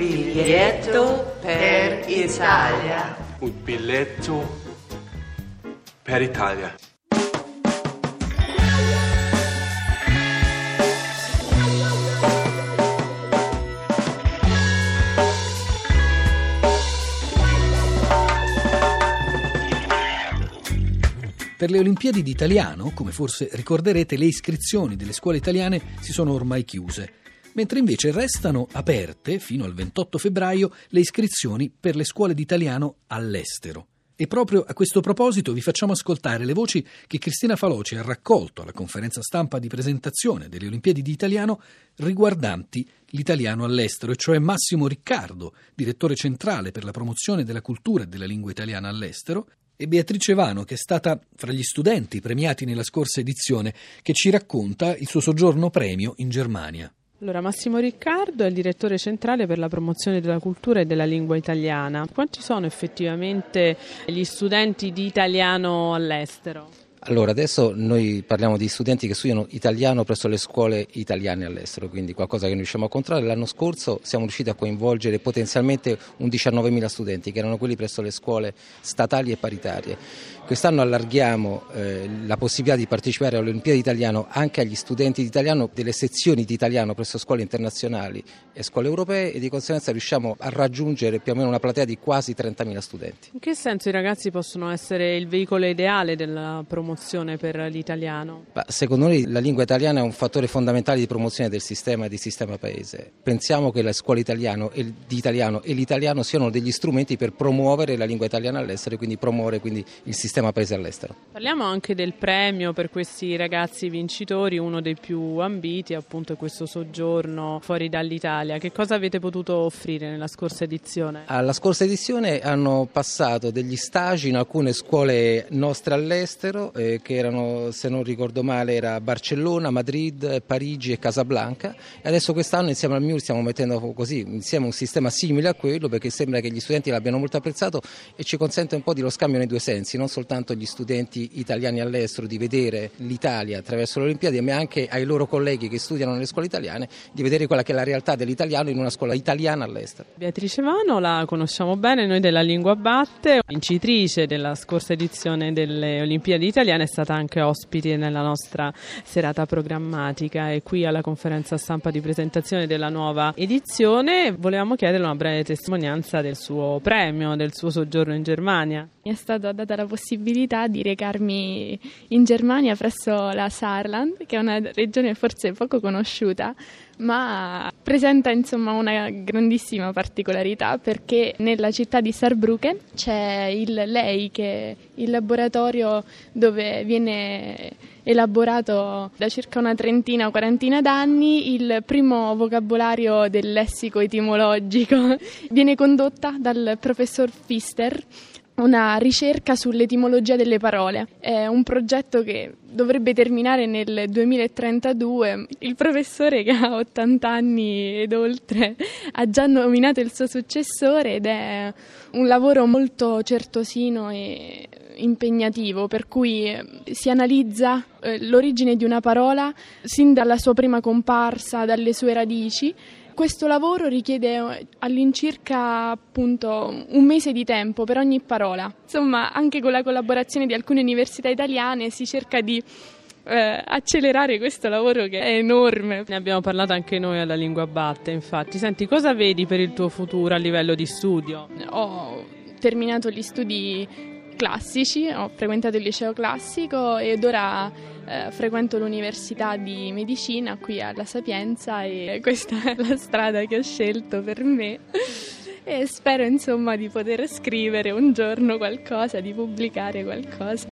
biglietto per Italia. Un biglietto per Italia. Per le Olimpiadi di Italiano, come forse ricorderete, le iscrizioni delle scuole italiane si sono ormai chiuse, mentre invece restano aperte fino al 28 febbraio le iscrizioni per le scuole di italiano all'estero. E proprio a questo proposito vi facciamo ascoltare le voci che Cristina Faloci ha raccolto alla conferenza stampa di presentazione delle Olimpiadi di Italiano riguardanti l'italiano all'estero, e cioè Massimo Riccardo, direttore centrale per la promozione della cultura e della lingua italiana all'estero, e Beatrice Vano, che è stata fra gli studenti premiati nella scorsa edizione, che ci racconta il suo soggiorno premio in Germania. Allora, Massimo Riccardo è il direttore centrale per la promozione della cultura e della lingua italiana. Quanti sono effettivamente gli studenti di italiano all'estero? Allora, adesso noi parliamo di studenti che studiano italiano presso le scuole italiane all'estero, quindi qualcosa che non riusciamo a controllare. L'anno scorso siamo riusciti a coinvolgere potenzialmente un 19.000 studenti, che erano quelli presso le scuole statali e paritarie. Quest'anno allarghiamo eh, la possibilità di partecipare alle Olimpiadi italiano anche agli studenti di italiano delle sezioni di italiano presso scuole internazionali e scuole europee e di conseguenza riusciamo a raggiungere più o meno una platea di quasi 30.000 studenti. In che senso i ragazzi possono essere il veicolo ideale della promozione per l'italiano? Ma secondo noi la lingua italiana è un fattore fondamentale di promozione del sistema e di sistema paese. Pensiamo che la scuola italiano e, di italiano e l'italiano siano degli strumenti per promuovere la lingua italiana all'estero e quindi promuovere quindi il sistema paese all'estero. Parliamo anche del premio per questi ragazzi vincitori, uno dei più ambiti appunto questo soggiorno fuori dall'Italia. Che cosa avete potuto offrire nella scorsa edizione? Alla scorsa edizione hanno passato degli stage in alcune scuole nostre all'estero eh, che erano, se non ricordo male, era Barcellona, Madrid, Parigi e Casablanca e adesso quest'anno insieme al MIUR stiamo mettendo così insieme un sistema simile a quello perché sembra che gli studenti l'abbiano molto apprezzato e ci consente un po' di lo scambio nei due sensi, non soltanto agli studenti italiani all'estero di vedere l'Italia attraverso le Olimpiadi, ma anche ai loro colleghi che studiano nelle scuole italiane di vedere quella che è la realtà dell'italiano in una scuola italiana all'estero. Beatrice Vano la conosciamo bene, noi della Lingua Batte, vincitrice della scorsa edizione delle Olimpiadi italiane, è stata anche ospite nella nostra serata programmatica e qui alla conferenza stampa di presentazione della nuova edizione volevamo chiedere una breve testimonianza del suo premio, del suo soggiorno in Germania. Mi è stata data la possibilità di recarmi in Germania presso la Saarland, che è una regione forse poco conosciuta, ma presenta insomma una grandissima particolarità perché nella città di Saarbrücken c'è il LEI che è il laboratorio dove viene elaborato da circa una trentina o quarantina d'anni il primo vocabolario del lessico etimologico. Viene condotta dal professor Pfister una ricerca sull'etimologia delle parole. È un progetto che dovrebbe terminare nel 2032. Il professore che ha 80 anni ed oltre ha già nominato il suo successore ed è un lavoro molto certosino e impegnativo per cui si analizza eh, l'origine di una parola sin dalla sua prima comparsa, dalle sue radici questo lavoro richiede eh, all'incirca appunto un mese di tempo per ogni parola. Insomma, anche con la collaborazione di alcune università italiane si cerca di eh, accelerare questo lavoro che è enorme. Ne abbiamo parlato anche noi alla Lingua Batte, infatti. Senti, cosa vedi per il tuo futuro a livello di studio? Ho terminato gli studi classici, ho frequentato il liceo classico ed ora eh, frequento l'università di medicina qui alla Sapienza e questa è la strada che ho scelto per me e spero insomma di poter scrivere un giorno qualcosa, di pubblicare qualcosa.